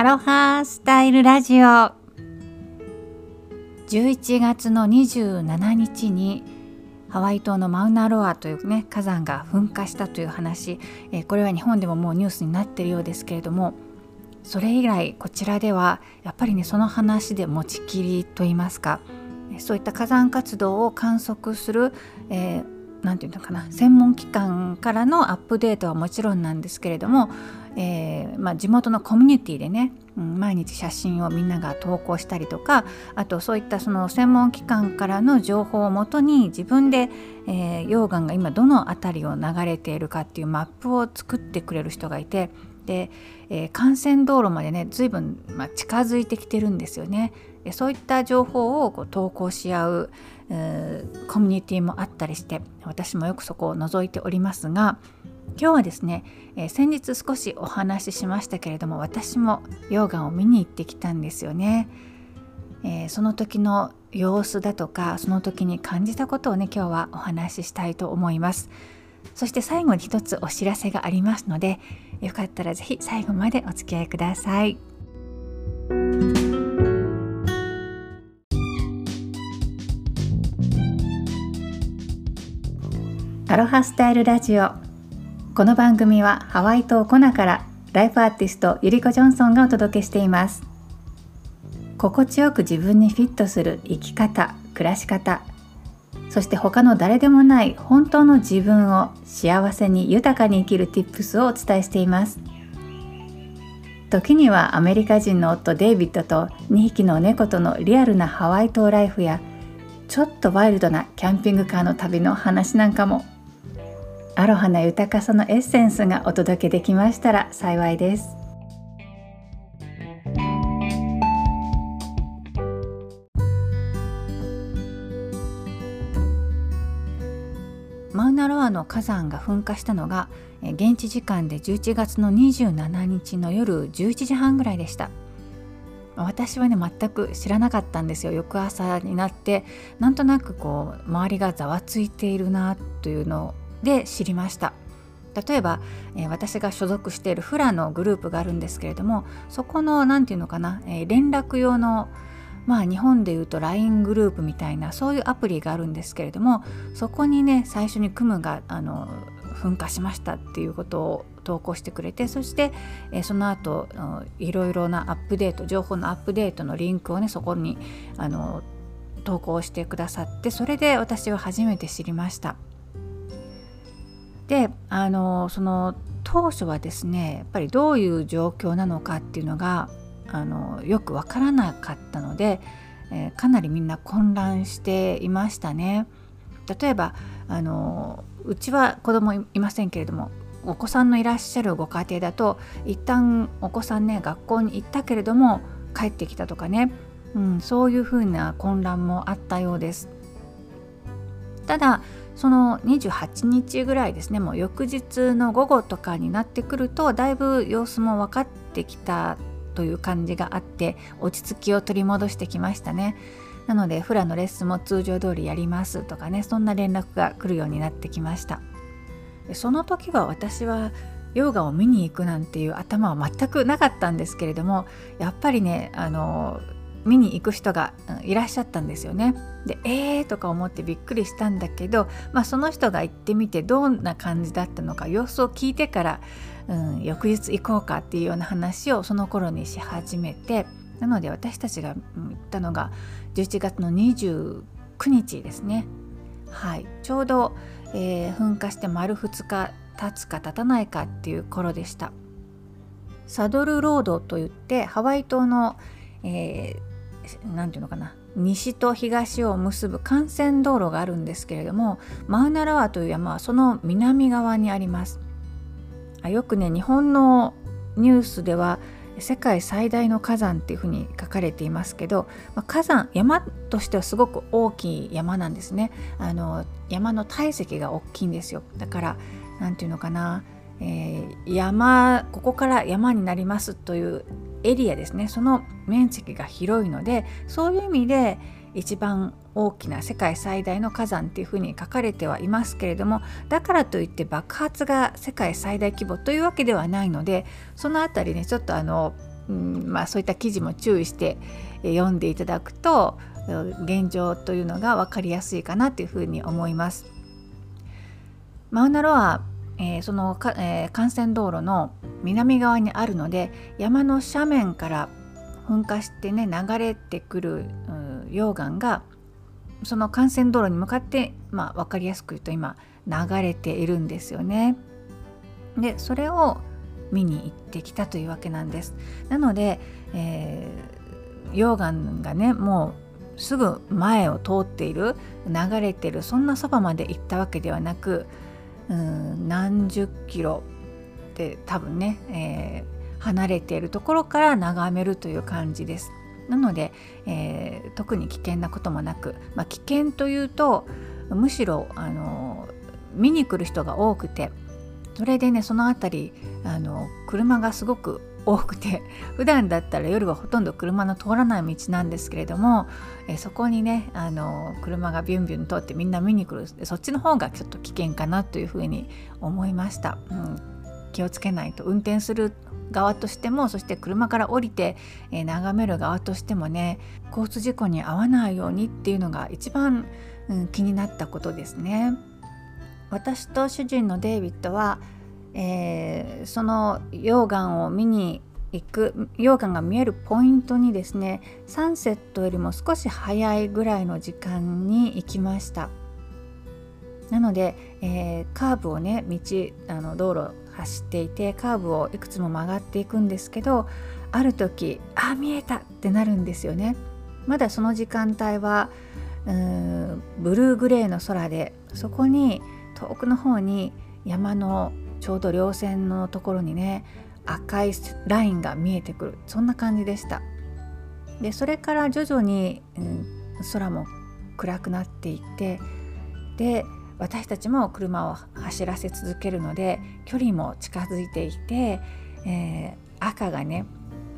アロハスタイルラジオ。11月の27日にハワイ島のマウナロアというね火山が噴火したという話、えこれは日本でももうニュースになっているようですけれどもそれ以来こちらではやっぱりねその話で持ちきりと言いますかそういった火山活動を観測する、えー何て言うのかな専門機関からのアップデートはもちろんなんですけれども、えー、まあ、地元のコミュニティでね、うん、毎日写真をみんなが投稿したりとかあとそういったその専門機関からの情報をもとに自分で、えー、溶岩が今どの辺りを流れているかっていうマップを作ってくれる人がいてで、えー、幹線道路までね随分、まあ、近づいてきてるんですよね。そういった情報をこう投稿し合うコミュニティもあったりして私もよくそこを覗いておりますが今日はですね、えー、先日少しお話ししましたけれども私も溶岩を見に行ってきたんですよね、えー、その時の様子だとかその時に感じたことをね今日はお話ししたいと思います。そして最後に一つお知らせがありますのでよかったら是非最後までお付き合いください。アロハスタイルラジオ。この番組はハワイ島コナからライフアーティストゆりこジョンソンがお届けしています心地よく自分にフィットする生き方暮らし方そして他の誰でもない本当の自分を幸せに豊かに生きる Tips をお伝えしています時にはアメリカ人の夫デイビッドと2匹の猫とのリアルなハワイ島ライフやちょっとワイルドなキャンピングカーの旅の話なんかもアロハな豊かさのエッセンスがお届けできましたら幸いです。マウナロアの火山が噴火したのが現地時間で11月の27日の夜11時半ぐらいでした。私はね全く知らなかったんですよ。翌朝になってなんとなくこう周りがざわついているなというので知りました例えば、えー、私が所属しているフラのグループがあるんですけれどもそこの何て言うのかな、えー、連絡用のまあ日本でいうと LINE グループみたいなそういうアプリがあるんですけれどもそこにね最初にクムがあの噴火しましたっていうことを投稿してくれてそして、え、その後いろいろなアップデート情報のアップデートのリンクをねそこにあの投稿してくださってそれで私は初めて知りました。であのその当初はですねやっぱりどういう状況なのかっていうのがあのよく分からなかったので、えー、かなりみんな混乱していましたね。例えばあのうちは子供いませんけれどもお子さんのいらっしゃるご家庭だと一旦お子さんね学校に行ったけれども帰ってきたとかね、うん、そういうふうな混乱もあったようです。ただその28日ぐらいですねもう翌日の午後とかになってくるとだいぶ様子も分かってきたという感じがあって落ち着きを取り戻してきましたね。なのでフラのレッスンも通常通りやりますとかねそんな連絡が来るようになってきました。その時は私はヨガを見に行くなんていう頭は全くなかったんですけれどもやっぱりねあの見に行く人がいらっしゃったんですよね。でえーとか思ってびっくりしたんだけど、まあ、その人が行ってみてどんな感じだったのか様子を聞いてから、うん、翌日行こうかっていうような話をその頃にし始めてなので私たちが行ったのが11月の29日ですね。はい、ちょうど、えー、噴火して丸2日経つか経たないかっていう頃でした。サドルロードといってハワイ島の、えー、何て言うのかな。西と東を結ぶ幹線道路があるんですけれどもマウナラワという山はその南側にあります。あよくね日本のニュースでは世界最大の火山っていうふうに書かれていますけど、まあ、火山山としてはすごく大きい山なんですね。あの山の体積が大きいんですよ。だから何て言うのかな、えー、山ここから山になりますというエリアですねその面積が広いのでそういう意味で一番大きな世界最大の火山っていうふうに書かれてはいますけれどもだからといって爆発が世界最大規模というわけではないのでその辺りねちょっとあのうんまあ、そういった記事も注意して読んでいただくと現状というのが分かりやすいかなというふうに思います。マウナロアえー、そのか、えー、幹線道路の南側にあるので山の斜面から噴火してね流れてくる溶岩がその幹線道路に向かって、まあ、分かりやすく言うと今流れているんですよね。でそれを見に行ってきたというわけなんです。なので、えー、溶岩がねもうすぐ前を通っている流れてるそんなそばまで行ったわけではなく何十キロって多分ね、えー、離れているところから眺めるという感じです。なので、えー、特に危険なこともなく、まあ、危険というとむしろあの見に来る人が多くてそれでねその辺りあの車がすごく多くて 普段だったら夜はほとんど車の通らない道なんですけれどもえそこにねあの車がビュンビュン通ってみんな見に来るそっちの方がちょっと危険かなというふうに思いました。うん、気をつけないと運転する側としてもそして車から降りて、え眺める側としてもね交通事故に遭わないようにっていうのが一番、うん、気になったことですね。私と主人のデイビッドはえー、その溶岩を見に行く溶岩が見えるポイントにですねサンセットよりも少し早いぐらいの時間に行きました。なので、えー、カーブをね道あの道路走っていてカーブをいくつも曲がっていくんですけどある時あ見えた！ってなるんですよね。まだその時間帯はうんブルーグレーの空でそこに遠くの方に山のちょうど稜線のところにね赤いラインが見えてくる。そんな感じでした。でそれから徐々に、うん、空も暗くなっていってで私たちも車を走らせ続けるので距離も近づいていて、えー、赤がね、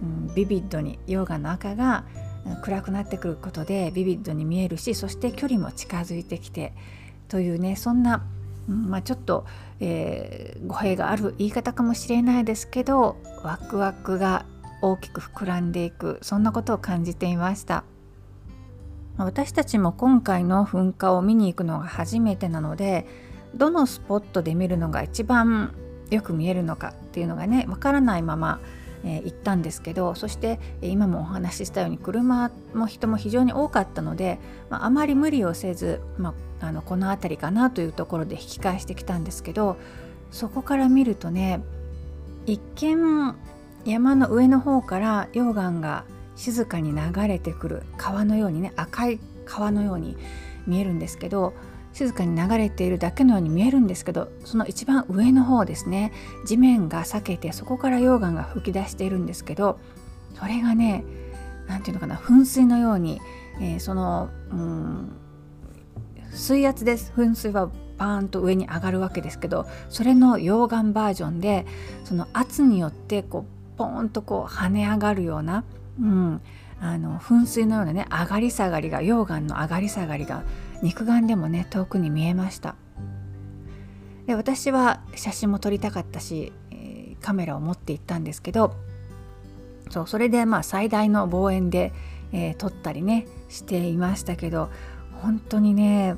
うん、ビビッドに溶岩の赤が暗くなってくることでビビッドに見えるしそして距離も近づいてきてというねそんなまあ、ちょっと、えー、語弊がある言い方かもしれないですけどワクワクが大きく膨らんでいくそんなことを感じていました。私たちも今回の噴火を見に行くのが初めてなのでどのスポットで見るのが一番よく見えるのかっていうのがねわからないままえー、行ったんですけどそして今もお話ししたように車も人も非常に多かったので、まあ、あまり無理をせず、まあ、あのこの辺りかなというところで引き返してきたんですけどそこから見るとね一見山の上の方から溶岩が静かに流れてくる川のようにね赤い川のように見えるんですけど静かに流れているだけのように見えるんですけどその一番上の方ですね地面が裂けてそこから溶岩が噴き出しているんですけどそれがね何て言うのかな噴水のように、えー、そのうん水圧です。噴水はバーンと上に上がるわけですけどそれの溶岩バージョンでその圧によってこうポーンとこう跳ね上がるような、うん、あの噴水のようなね上がり下がりが溶岩の上がり下がりが肉眼でもね遠くに見えましたで私は写真も撮りたかったし、え、カメラを持って行ったんですけどそうそれでまあ最大の望遠で、えー、撮ったりねしていましたけど本当にね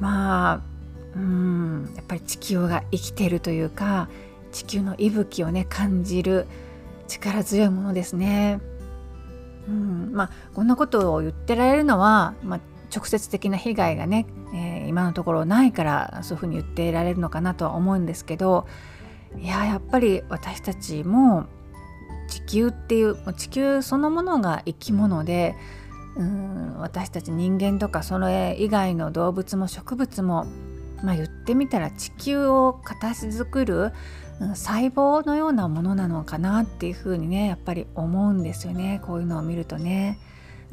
まあうんやっぱり地球が生きてるというか地球の息吹をね感じる力強いものですね。うん、まあこんなことを言ってられるのは、まあ、直接的な被害がね、えー、今のところないからそういうふうに言っていられるのかなとは思うんですけどいややっぱり私たちも地球っていう地球そのものが生き物でうん私たち人間とかそれ以外の動物も植物も、まあ、言ってみたら地球を形作る細胞のようなものなのかなっていうふうにねやっぱり思うんですよねこういうのを見るとね。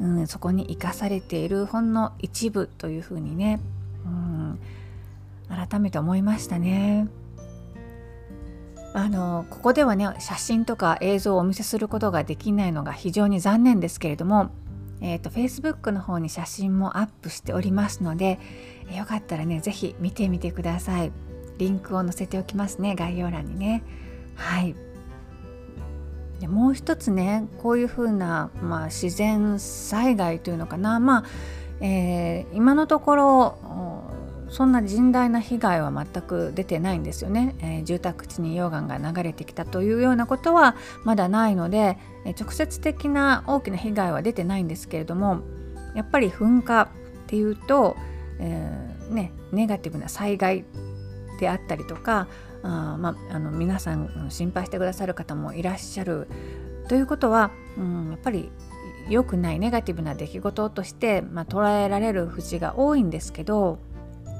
うん、そこに生かされているほんの一部というふうにね、うん、改めて思いましたね。あのここではね写真とか映像をお見せすることができないのが非常に残念ですけれども、えーと、Facebook の方に写真もアップしておりますのでよかったらね是非見てみてください。リンクを載せておきますね概要欄にね。はいでもう一つねこういうふうな、まあ、自然災害というのかな。まあ、えー、今のところそんな甚大な被害は全く出てないんですよね、えー、住宅地に溶岩が流れてきたというようなことはまだないので、えー、直接的な大きな被害は出てないんですけれどもやっぱり噴火っていうと、えー、ね、ネガティブな災害であったりとかあまあ、あの皆さん心配してくださる方もいらっしゃるということは、うん、やっぱり良くないネガティブな出来事として、まあ、捉えられる節が多いんですけど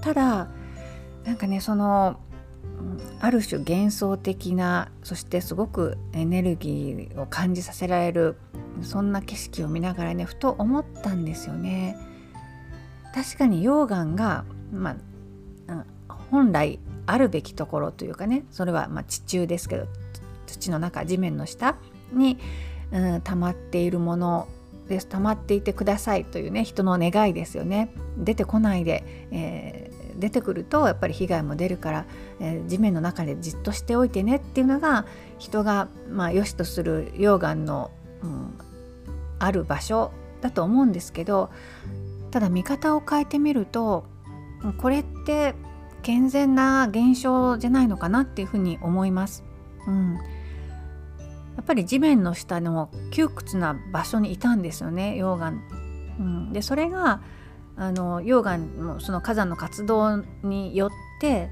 ただなんかねそのある種幻想的なそしてすごくエネルギーを感じさせられるそんな景色を見ながらねふと思ったんですよね。確かに溶岩が、まあ、本来あるべきところというかねそれはま地中ですけど土の中地面の下に、うん、溜まっているものです溜まっていてくださいというね人の願いですよね。出てこないで、えー、出てくるとやっぱり被害も出るから、えー、地面の中でじっとしておいてねっていうのが人がまあ良しとする溶岩の、うん、ある場所だと思うんですけどただ見方を変えてみるとこれって健全な現象じゃないのかなっていうふうに思います。うん、やっぱり地面の下の窮屈な場所にいたんですよね溶岩。うん、でそれがあの溶岩のその火山の活動によって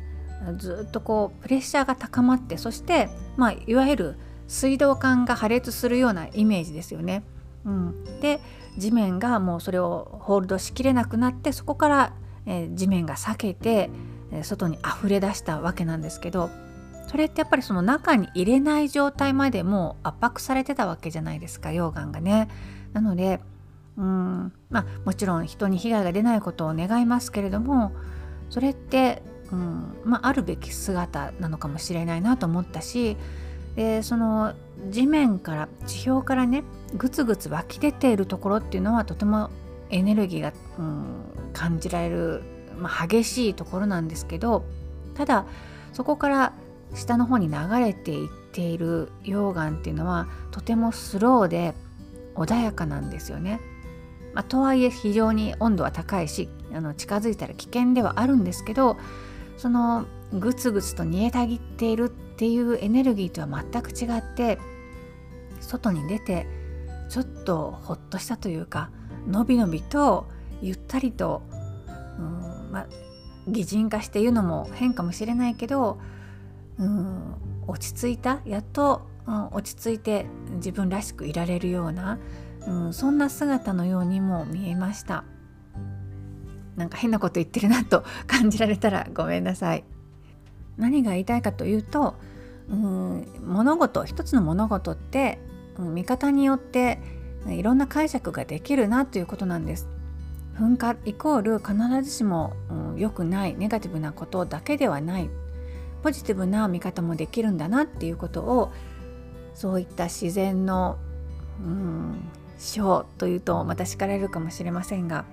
ずっとこうプレッシャーが高まってそして、まあ、いわゆる水道管が破裂するようなイメージですよね。うん、で地面がもうそれをホールドしきれなくなってそこから、えー、地面が裂けて外に溢れ出したわけなんですけどそれってやっぱりその中に入れない状態までもう圧迫されてたわけじゃないですか溶岩がね。なのでうんまあもちろん人に被害が出ないことを願いますけれどもそれって、うんまあ、あるべき姿なのかもしれないなと思ったしでその地面から地表からねグツグツ湧き出ているところっていうのはとてもエネルギーが、うん、感じられるまあ、激しいところなんですけどただそこから下の方に流れていっている溶岩っていうのはとてもスローで穏やかなんですよね。まあ、とはいえ非常に温度は高いしあの近づいたら危険ではあるんですけどそのグツグツと煮えたぎっているっていうエネルギーとは全く違って外に出てちょっとほっとしたというかのびのびとゆったりとうんまあ擬人化して言うのも変かもしれないけど、うん、落ち着いた？やっと、うん、落ち着いて自分らしくいられるような、うん、そんな姿のようにも見えました。なんか変なこと言ってるなと感じられたらごめんなさい。何が言いたいかというと、うん、物事一つの物事って、うん、見方によっていろんな解釈ができるなということなんです。噴火イコール必ずしも良、うん、くないネガティブなことだけではない。ポジティブな見方もできるんだなっていうことをそういった自然の、うん、ショーというとまた叱られるかもしれませんが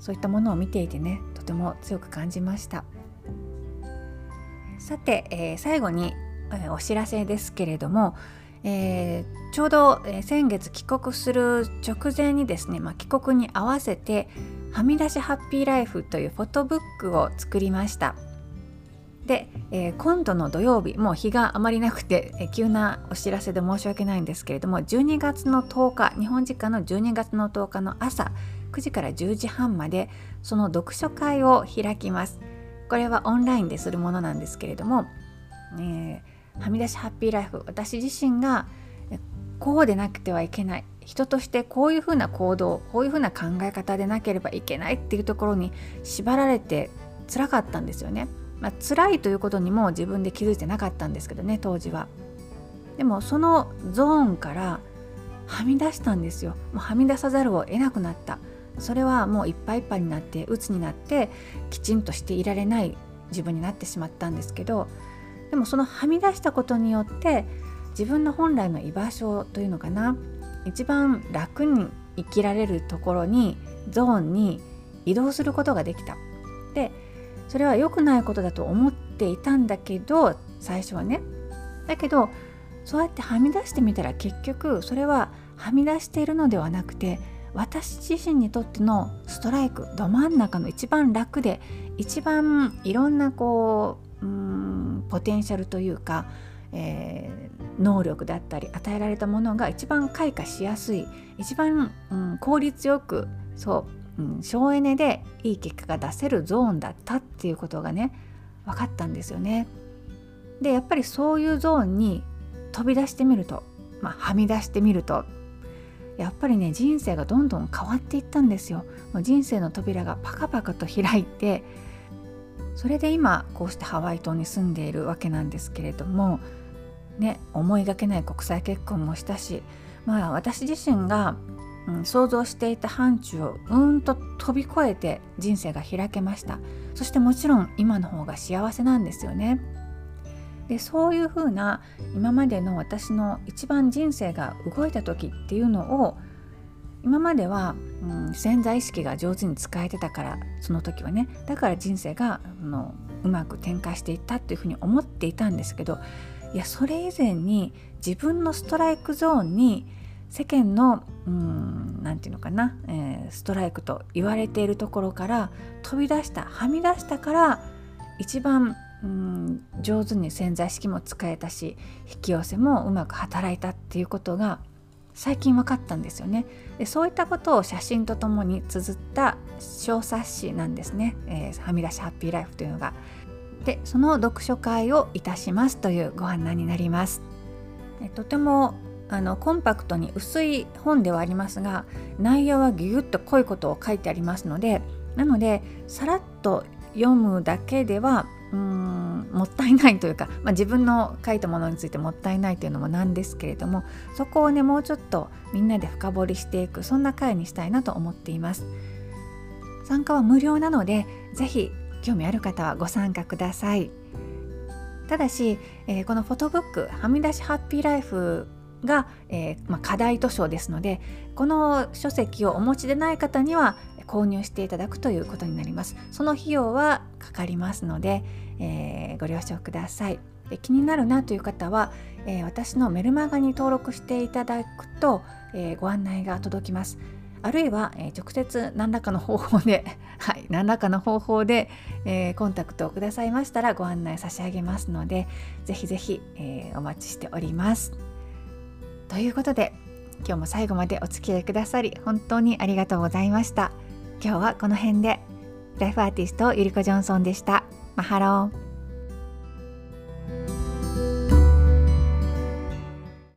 そういったものを見ていてねとても強く感じました。さて、えー、最後に、えー、お知らせですけれどもえー、ちょうど、えー、先月帰国する直前にですね、まあ、帰国に合わせてはみ出しハッピーライフというフォトブックを作りました。で、えー、今度の土曜日もう日があまりなくて、えー、急なお知らせで申し訳ないんですけれども12月の10日日本時間の12月の10日の朝9時から10時半までその読書会を開きます。これはオンラインでするものなんですけれども、えーはみ出しハッピーライフ私自身がこうでなくてはいけない。人としてこういうふうな行動こういうふうな考え方でなければいけないっていうところに縛られて辛かったんですよね。まあ、辛いということにも自分で気づいてなかったんですけどね当時は。でもそのゾーンからはみ出したんですよ。もうはみ出さざるを得なくなった。それはもういっぱいいっぱいになって鬱になってきちんとしていられない自分になってしまったんですけどでもそのはみ出したことによって自分の本来の居場所というのかな一番楽に生きられるところにゾーンに移動することができた。でそれは良くないことだと思っていたんだけど最初はね。だけどそうやってはみ出してみたら結局それははみ出しているのではなくて私自身にとってのストライクど真ん中の一番楽で一番いろんなこううんポテンシャルというか、えー、能力だったり与えられたものが一番開花しやすい一番、うん、効率よくそう、うん、省エネでいい結果が出せるゾーンだったっていうことがね分かったんですよね。でやっぱりそういうゾーンに飛び出してみると、まあ、はみ出してみるとやっぱりね人生がどんどん変わっていったんですよ。もう人生の扉がパカパカと開いてそれで今こうしてハワイ島に住んでいるわけなんですけれどもね思いがけない国際結婚もしたしまあ私自身が、うん、想像していた範疇をうんと飛び越えて人生が開けましたそしてもちろん今の方が幸せなんですよね。でそういうふうな今までの私の一番人生が動いた時っていうのを今までは、うん、潜在意識が上手に使えてたからその時はねだから人生がのうまく展開していったっていうふうに思っていたんですけどいやそれ以前に自分のストライクゾーンに世間の何て言うのかな、えー、ストライクと言われているところから飛び出したはみ出したから一番うん上手に潜在意識も使えたし引き寄せもうまく働いたっていうことが最近分かったんですよね。でそういったことを写真とともに綴った小冊子なんですね、えー、はみ出しハッピーライフというのが。でその読書会をいたしますというご案内になります。とてもあのコンパクトに薄い本ではありますが内容はギュッと濃いことを書いてありますのでなのでさらっと読むだけではうーんもったいないというか、まあ、自分の書いたものについてもったいないというのもなんですけれどもそこをねもうちょっとみんなで深掘りしていくそんな回にしたいなと思っています。参加は無料なので是非興味ある方はご参加ください。ただし、えー、このフォトブックはみ出しハッピーライフが、えー、まあ、課題図書ですのでこの書籍をお持ちでない方には購入していただくということになります。その費用はかかりますので、えー、ご了承ください。で気になるなという方は、え、私のメルマガに登録していただくと、え、ご案内が届きます。あるいは、え直接何らかの方法で、はい、何らかの方法で、えコンタクトをくださいましたらご案内差し上げますのでぜひぜひ、えお待ちしております。ということで今日も最後までお付き合いくださり本当にありがとうございました。今日はこの辺でライフアーティストゆりこジョンソンでしたマハロー